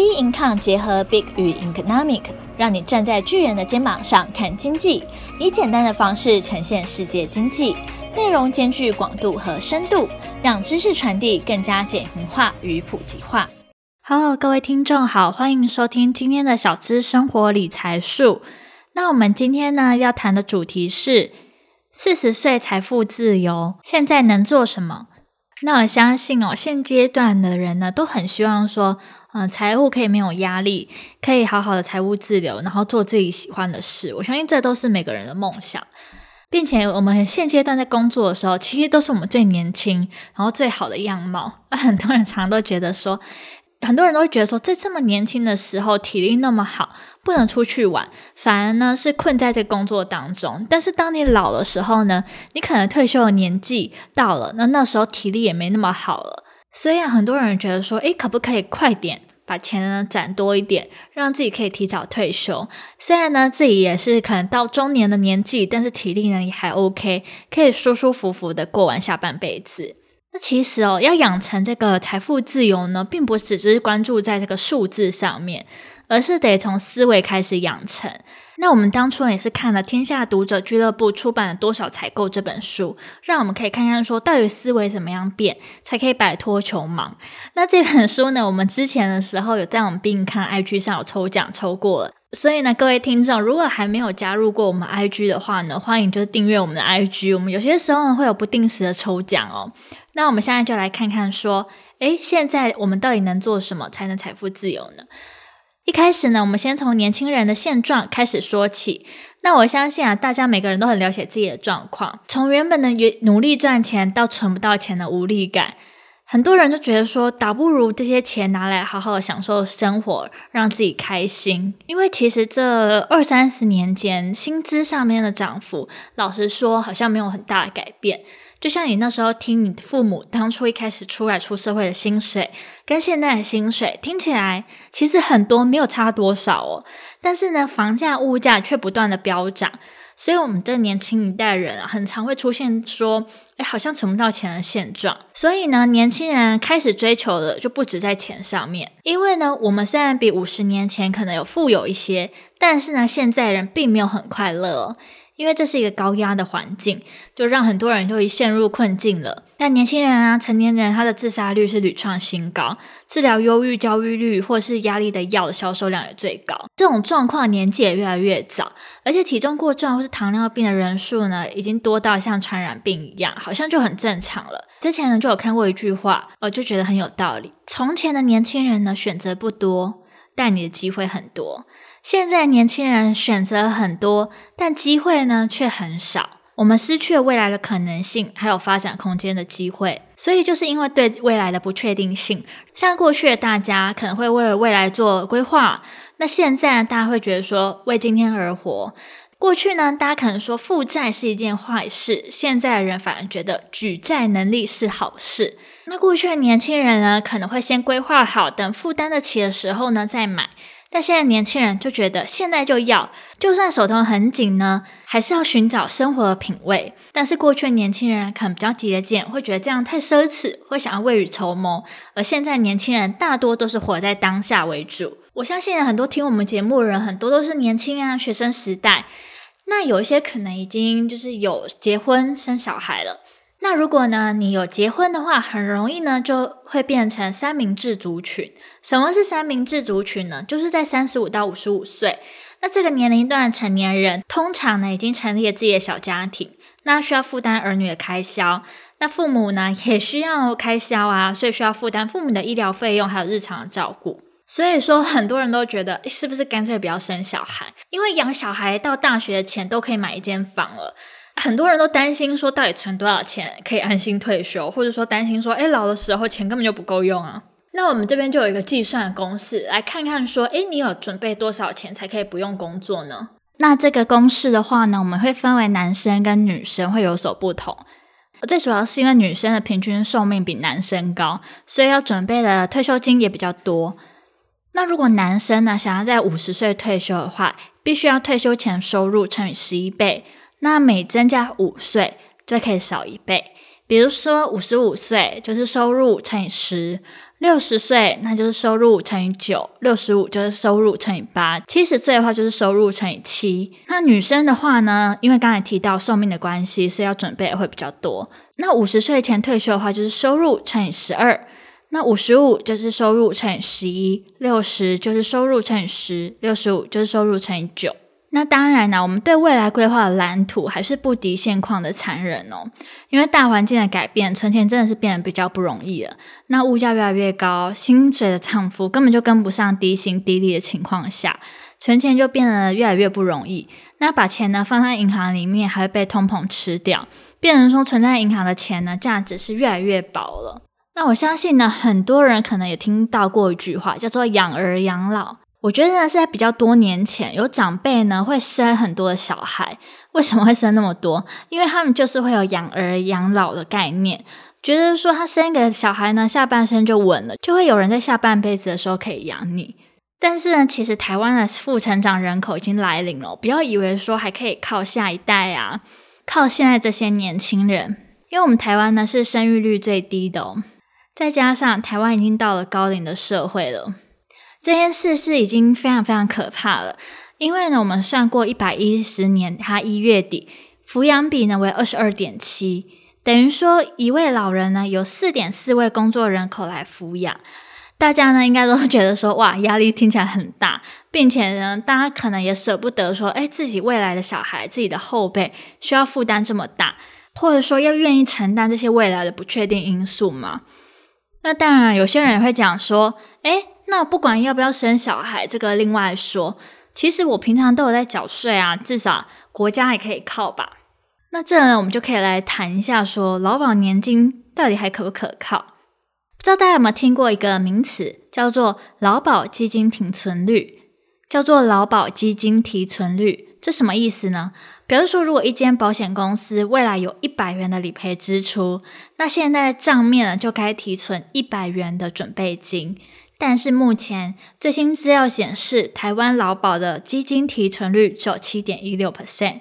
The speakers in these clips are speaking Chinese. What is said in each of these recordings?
B Income 结合 Big 与 Economic，让你站在巨人的肩膀上看经济，以简单的方式呈现世界经济，内容兼具广度和深度，让知识传递更加简明化与普及化。好，各位听众好，欢迎收听今天的小资生活理财术。那我们今天呢要谈的主题是四十岁财富自由，现在能做什么？那我相信哦，现阶段的人呢都很希望说。嗯，财务可以没有压力，可以好好的财务自由，然后做自己喜欢的事。我相信这都是每个人的梦想，并且我们现阶段在工作的时候，其实都是我们最年轻，然后最好的样貌。那 很多人常常都觉得说，很多人都会觉得说，在这么年轻的时候，体力那么好，不能出去玩，反而呢是困在这工作当中。但是当你老的时候呢，你可能退休的年纪到了，那那时候体力也没那么好了。所以，很多人觉得说，诶，可不可以快点把钱呢攒多一点，让自己可以提早退休？虽然呢，自己也是可能到中年的年纪，但是体力呢也还 OK，可以舒舒服服的过完下半辈子。那其实哦，要养成这个财富自由呢，并不只是关注在这个数字上面，而是得从思维开始养成。那我们当初也是看了天下读者俱乐部出版的《多少采购》这本书，让我们可以看看说到底思维怎么样变，才可以摆脱穷忙。那这本书呢，我们之前的时候有在我们 Be Income IG 上有抽奖抽过了，所以呢，各位听众如果还没有加入过我们 IG 的话呢，欢迎就订阅我们的 IG，我们有些时候呢会有不定时的抽奖哦。那我们现在就来看看说，诶，现在我们到底能做什么才能财富自由呢？一开始呢，我们先从年轻人的现状开始说起。那我相信啊，大家每个人都很了解自己的状况。从原本的努力赚钱到存不到钱的无力感，很多人就觉得说，倒不如这些钱拿来好好的享受生活，让自己开心。因为其实这二三十年间，薪资上面的涨幅，老实说，好像没有很大的改变。就像你那时候听你父母当初一开始出来出社会的薪水，跟现在的薪水听起来其实很多没有差多少哦。但是呢，房价物价却不断的飙涨，所以我们这年轻一代人啊，很常会出现说，哎，好像存不到钱的现状。所以呢，年轻人开始追求的就不止在钱上面，因为呢，我们虽然比五十年前可能有富有一些，但是呢，现在人并没有很快乐。因为这是一个高压的环境，就让很多人都已陷入困境了。但年轻人啊，成年人，他的自杀率是屡创新高，治疗忧郁、焦虑率或是压力的药的销售量也最高。这种状况年纪也越来越早，而且体重过重或是糖尿病的人数呢，已经多到像传染病一样，好像就很正常了。之前呢，就有看过一句话，我就觉得很有道理。从前的年轻人呢，选择不多，但你的机会很多。现在年轻人选择很多，但机会呢却很少。我们失去了未来的可能性，还有发展空间的机会。所以就是因为对未来的不确定性，像过去的大家可能会为了未来做规划，那现在大家会觉得说为今天而活。过去呢，大家可能说负债是一件坏事，现在的人反而觉得举债能力是好事。那过去的年轻人呢，可能会先规划好，等负担得起的时候呢再买。但现在年轻人就觉得现在就要，就算手头很紧呢，还是要寻找生活的品味。但是过去的年轻人可能比较节俭，会觉得这样太奢侈，会想要未雨绸缪。而现在年轻人大多都是活在当下为主。我相信很多听我们节目的人，很多都是年轻啊，学生时代。那有一些可能已经就是有结婚生小孩了。那如果呢，你有结婚的话，很容易呢就会变成三明治族群。什么是三明治族群呢？就是在三十五到五十五岁，那这个年龄段的成年人，通常呢已经成立了自己的小家庭，那需要负担儿女的开销，那父母呢也需要开销啊，所以需要负担父母的医疗费用，还有日常的照顾。所以说，很多人都觉得，是不是干脆不要生小孩？因为养小孩到大学的钱都可以买一间房了。很多人都担心说，到底存多少钱可以安心退休，或者说担心说，诶，老的时候钱根本就不够用啊。那我们这边就有一个计算公式，来看看说，诶，你有准备多少钱才可以不用工作呢？那这个公式的话呢，我们会分为男生跟女生会有所不同。最主要是因为女生的平均寿命比男生高，所以要准备的退休金也比较多。那如果男生呢，想要在五十岁退休的话，必须要退休前收入乘以十一倍。那每增加五岁就可以少一倍，比如说五十五岁就是收入乘以十，六十岁那就是收入乘以九，六十五就是收入乘以八，七十岁的话就是收入乘以七。那女生的话呢，因为刚才提到寿命的关系，所以要准备的会比较多。那五十岁前退休的话，就是收入乘以十二。那五十五就是收入乘以十一，六十就是收入乘以十，六十五就是收入乘以九。那当然啦，我们对未来规划的蓝图还是不敌现况的残忍哦。因为大环境的改变，存钱真的是变得比较不容易了。那物价越来越高，薪水的涨幅根本就跟不上低薪低利的情况下，存钱就变得越来越不容易。那把钱呢放在银行里面，还会被通膨吃掉，变成说存在银行的钱呢，价值是越来越薄了。那我相信呢，很多人可能也听到过一句话，叫做“养儿养老”。我觉得呢，是在比较多年前，有长辈呢会生很多的小孩。为什么会生那么多？因为他们就是会有养儿养老的概念，觉得说他生一个小孩呢，下半生就稳了，就会有人在下半辈子的时候可以养你。但是呢，其实台湾的负成长人口已经来临了，不要以为说还可以靠下一代啊，靠现在这些年轻人，因为我们台湾呢是生育率最低的哦，再加上台湾已经到了高龄的社会了。这件事是已经非常非常可怕了，因为呢，我们算过一百一十年，它一月底抚养比呢为二十二点七，等于说一位老人呢有四点四位工作人口来抚养。大家呢应该都觉得说，哇，压力听起来很大，并且呢，大家可能也舍不得说，哎，自己未来的小孩、自己的后辈需要负担这么大，或者说要愿意承担这些未来的不确定因素吗？那当然，有些人也会讲说，哎。那不管要不要生小孩，这个另外说。其实我平常都有在缴税啊，至少国家也可以靠吧。那这呢，我们就可以来谈一下，说劳保年金到底还可不可靠？不知道大家有没有听过一个名词，叫做劳保基金停存率，叫做劳保基金提存率。这什么意思呢？比如说，如果一间保险公司未来有一百元的理赔支出，那现在账面呢就该提存一百元的准备金。但是目前最新资料显示，台湾劳保的基金提存率只有七点一六 percent，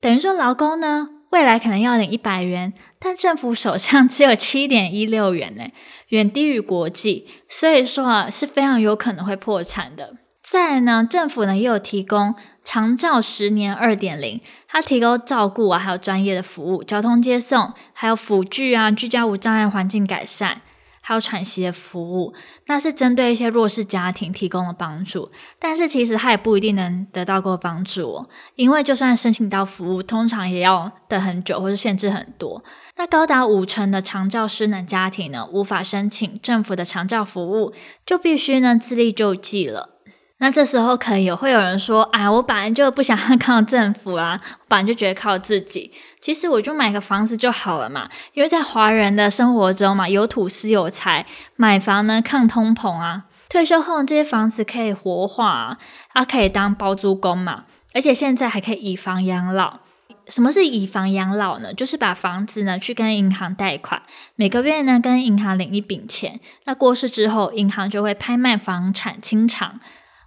等于说劳工呢未来可能要领一百元，但政府手上只有七点一六元呢，远低于国际，所以说啊是非常有可能会破产的。再来呢，政府呢也有提供长照十年二点零，它提供照顾啊，还有专业的服务、交通接送，还有辅具啊、居家无障碍环境改善。还有喘息的服务，那是针对一些弱势家庭提供的帮助，但是其实他也不一定能得到过帮助哦，因为就算申请到服务，通常也要等很久，或是限制很多。那高达五成的长照失能家庭呢，无法申请政府的长照服务，就必须呢自力救济了。那这时候可能也会有人说：“哎，我本来就不想靠政府啊，我本来就觉得靠自己。其实我就买个房子就好了嘛，因为在华人的生活中嘛，有土斯有财，买房呢抗通膨啊。退休后这些房子可以活化啊，它可以当包租公嘛，而且现在还可以以房养老。什么是以房养老呢？就是把房子呢去跟银行贷款，每个月呢跟银行领一笔钱，那过世之后，银行就会拍卖房产清偿。”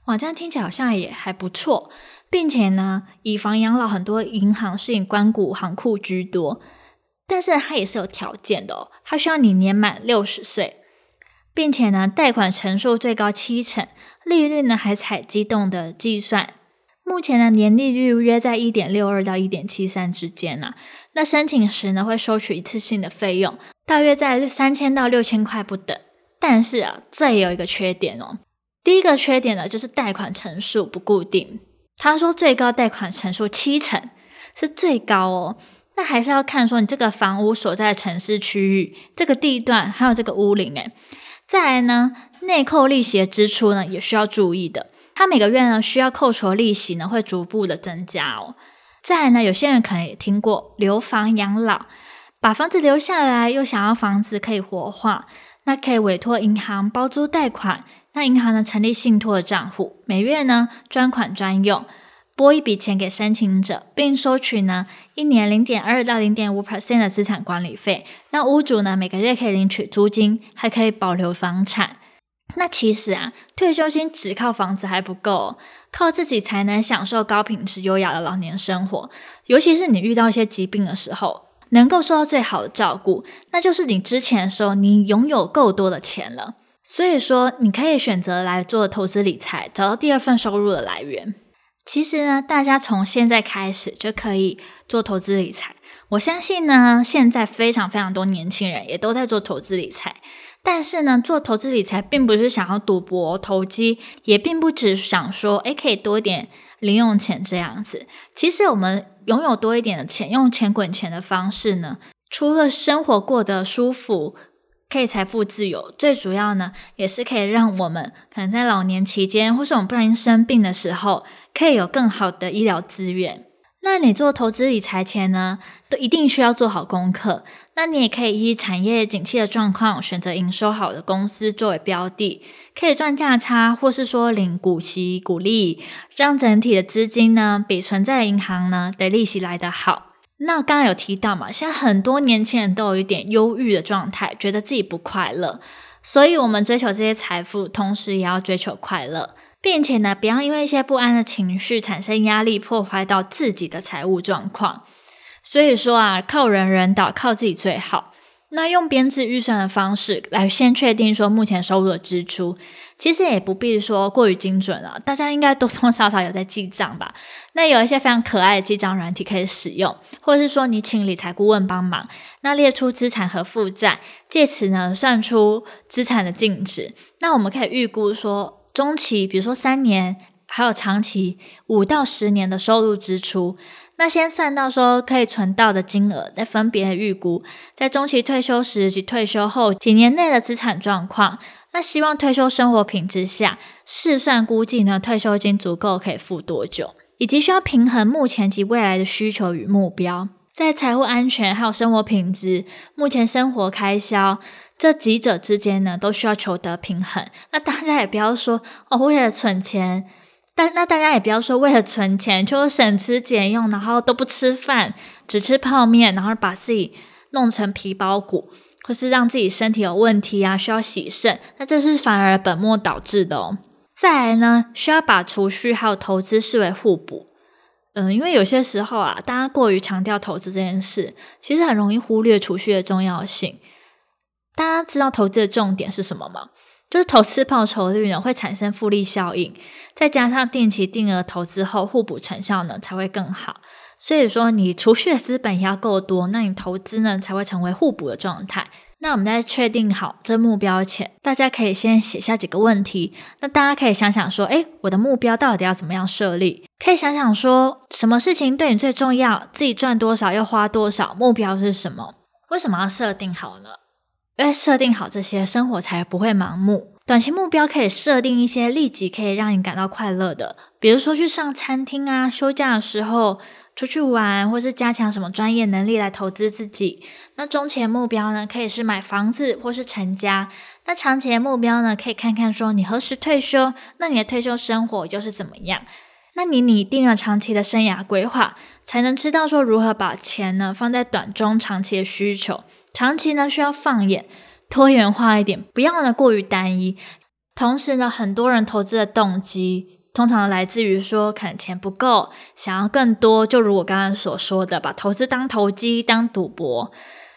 哇，这样听起来好像也还不错，并且呢，以房养老很多银行是以官股行库居多，但是它也是有条件的哦，它需要你年满六十岁，并且呢，贷款成数最高七成，利率呢还采机动的计算，目前呢年利率约在一点六二到一点七三之间呢，那申请时呢会收取一次性的费用，大约在三千到六千块不等，但是啊，这也有一个缺点哦。第一个缺点呢，就是贷款成数不固定。他说最高贷款成数七成是最高哦，那还是要看说你这个房屋所在的城市区域、这个地段还有这个屋龄诶。再来呢，内扣利息的支出呢也需要注意的，他每个月呢需要扣除利息呢会逐步的增加哦。再来呢，有些人可能也听过留房养老，把房子留下来又想要房子可以活化，那可以委托银行包租贷款。那银行呢，成立信托的账户，每月呢专款专用，拨一笔钱给申请者，并收取呢一年零点二到零点五 percent 的资产管理费。那屋主呢每个月可以领取租金，还可以保留房产。那其实啊，退休金只靠房子还不够，靠自己才能享受高品质、优雅的老年生活。尤其是你遇到一些疾病的时候，能够受到最好的照顾，那就是你之前的时候你拥有够多的钱了。所以说，你可以选择来做投资理财，找到第二份收入的来源。其实呢，大家从现在开始就可以做投资理财。我相信呢，现在非常非常多年轻人也都在做投资理财。但是呢，做投资理财并不是想要赌博投机，也并不只想说，诶，可以多一点零用钱这样子。其实我们拥有多一点的钱，用钱滚钱的方式呢，除了生活过得舒服，可以财富自由，最主要呢，也是可以让我们可能在老年期间，或是我们不小心生病的时候，可以有更好的医疗资源。那你做投资理财前呢，都一定需要做好功课。那你也可以依产业景气的状况，选择营收好的公司作为标的，可以赚价差，或是说领股息、股利，让整体的资金呢，比存在银行呢的利息来得好。那刚刚有提到嘛，现在很多年轻人都有一点忧郁的状态，觉得自己不快乐，所以我们追求这些财富，同时也要追求快乐，并且呢，不要因为一些不安的情绪产生压力，破坏到自己的财务状况。所以说啊，靠人人倒，靠自己最好。那用编制预算的方式来先确定说目前收入的支出，其实也不必说过于精准了。大家应该多多少少有在记账吧？那有一些非常可爱的记账软体可以使用，或者是说你请理财顾问帮忙，那列出资产和负债，借此呢算出资产的净值。那我们可以预估说中期，比如说三年，还有长期五到十年的收入支出。那先算到说可以存到的金额，再分别预估在中期退休时及退休后几年内的资产状况。那希望退休生活品质下，试算估计呢退休金足够可以付多久，以及需要平衡目前及未来的需求与目标，在财务安全还有生活品质、目前生活开销这几者之间呢，都需要求得平衡。那大家也不要说哦，为了存钱。但那大家也不要说为了存钱就省吃俭用，然后都不吃饭，只吃泡面，然后把自己弄成皮包骨，或是让自己身体有问题啊，需要洗肾，那这是反而本末倒置的哦。再来呢，需要把储蓄还有投资视为互补，嗯，因为有些时候啊，大家过于强调投资这件事，其实很容易忽略储蓄的重要性。大家知道投资的重点是什么吗？就是投资报酬率呢会产生复利效应，再加上定期定额投资后互补成效呢才会更好。所以说你储蓄的资本要够多，那你投资呢才会成为互补的状态。那我们在确定好这目标前，大家可以先写下几个问题。那大家可以想想说，诶，我的目标到底要怎么样设立？可以想想说，什么事情对你最重要？自己赚多少要花多少？目标是什么？为什么要设定好呢？因为设定好这些，生活才不会盲目。短期目标可以设定一些立即可以让你感到快乐的，比如说去上餐厅啊，休假的时候出去玩，或是加强什么专业能力来投资自己。那中期的目标呢，可以是买房子或是成家。那长期的目标呢，可以看看说你何时退休，那你的退休生活又是怎么样？那你拟定了长期的生涯规划，才能知道说如何把钱呢放在短中长期的需求。长期呢需要放眼多元化一点，不要呢过于单一。同时呢，很多人投资的动机通常来自于说可能钱不够，想要更多。就如我刚刚所说的，把投资当投机、当赌博。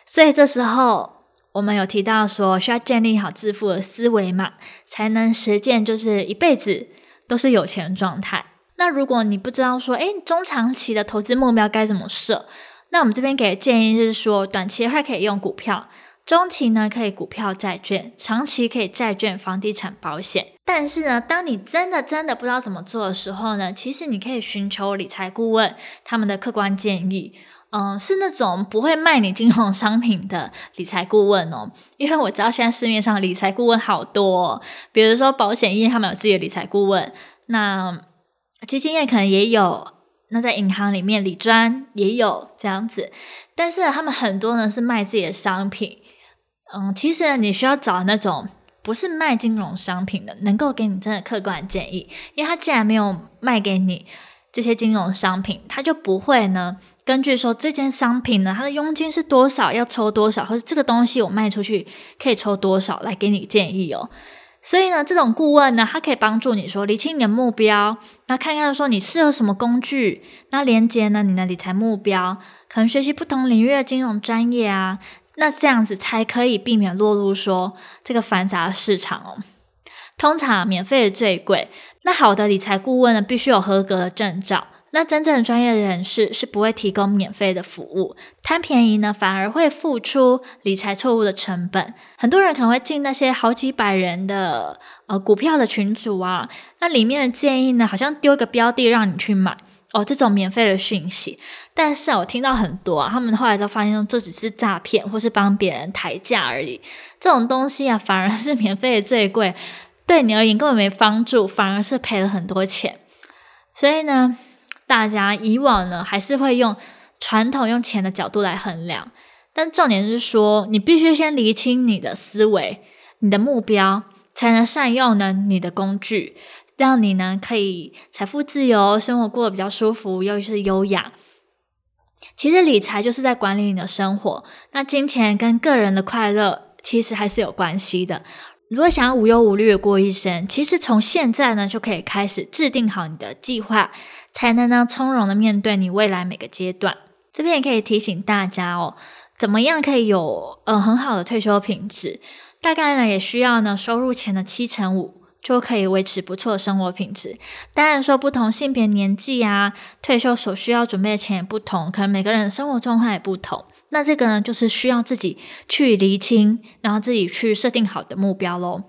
所以这时候我们有提到说，需要建立好致富的思维嘛，才能实践就是一辈子都是有钱状态。那如果你不知道说，诶，中长期的投资目标该怎么设？那我们这边给的建议是说，短期的话可以用股票，中期呢可以股票、债券，长期可以债券、房地产、保险。但是呢，当你真的真的不知道怎么做的时候呢，其实你可以寻求理财顾问他们的客观建议。嗯，是那种不会卖你金融商品的理财顾问哦，因为我知道现在市面上理财顾问好多，比如说保险业他们有自己的理财顾问，那基金业可能也有。那在银行里面，理专也有这样子，但是他们很多呢是卖自己的商品。嗯，其实，你需要找那种不是卖金融商品的，能够给你真的客观的建议，因为他既然没有卖给你这些金融商品，他就不会呢根据说这件商品呢它的佣金是多少，要抽多少，或者这个东西我卖出去可以抽多少来给你建议哦。所以呢，这种顾问呢，他可以帮助你说理清你的目标，那看看说你适合什么工具，那连接呢你的理财目标，可能学习不同领域的金融专业啊，那这样子才可以避免落入说这个繁杂市场哦。通常免费的最贵，那好的理财顾问呢，必须有合格的证照。那真正的专业人士是不会提供免费的服务，贪便宜呢，反而会付出理财错误的成本。很多人可能会进那些好几百人的呃股票的群组啊，那里面的建议呢，好像丢一个标的让你去买哦，这种免费的讯息。但是啊我听到很多，他们后来都发现这只是诈骗，或是帮别人抬价而已。这种东西啊，反而是免费的最贵，对你而言根本没帮助，反而是赔了很多钱。所以呢，大家以往呢，还是会用传统用钱的角度来衡量，但重点是说，你必须先厘清你的思维、你的目标，才能善用呢你的工具，让你呢可以财富自由，生活过得比较舒服，又是优雅。其实理财就是在管理你的生活，那金钱跟个人的快乐其实还是有关系的。如果想要无忧无虑的过一生，其实从现在呢就可以开始制定好你的计划。才能呢从容的面对你未来每个阶段。这边也可以提醒大家哦，怎么样可以有呃很好的退休品质？大概呢也需要呢收入前的七成五就可以维持不错的生活品质。当然说不同性别、年纪啊，退休所需要准备的钱也不同，可能每个人的生活状况也不同。那这个呢就是需要自己去厘清，然后自己去设定好的目标喽。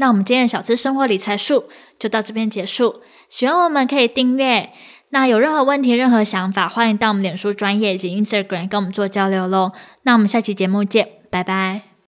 那我们今天的小资生活理财术就到这边结束。喜欢我们可以订阅。那有任何问题、任何想法，欢迎到我们脸书专业以及 Instagram 跟我们做交流喽。那我们下期节目见，拜拜。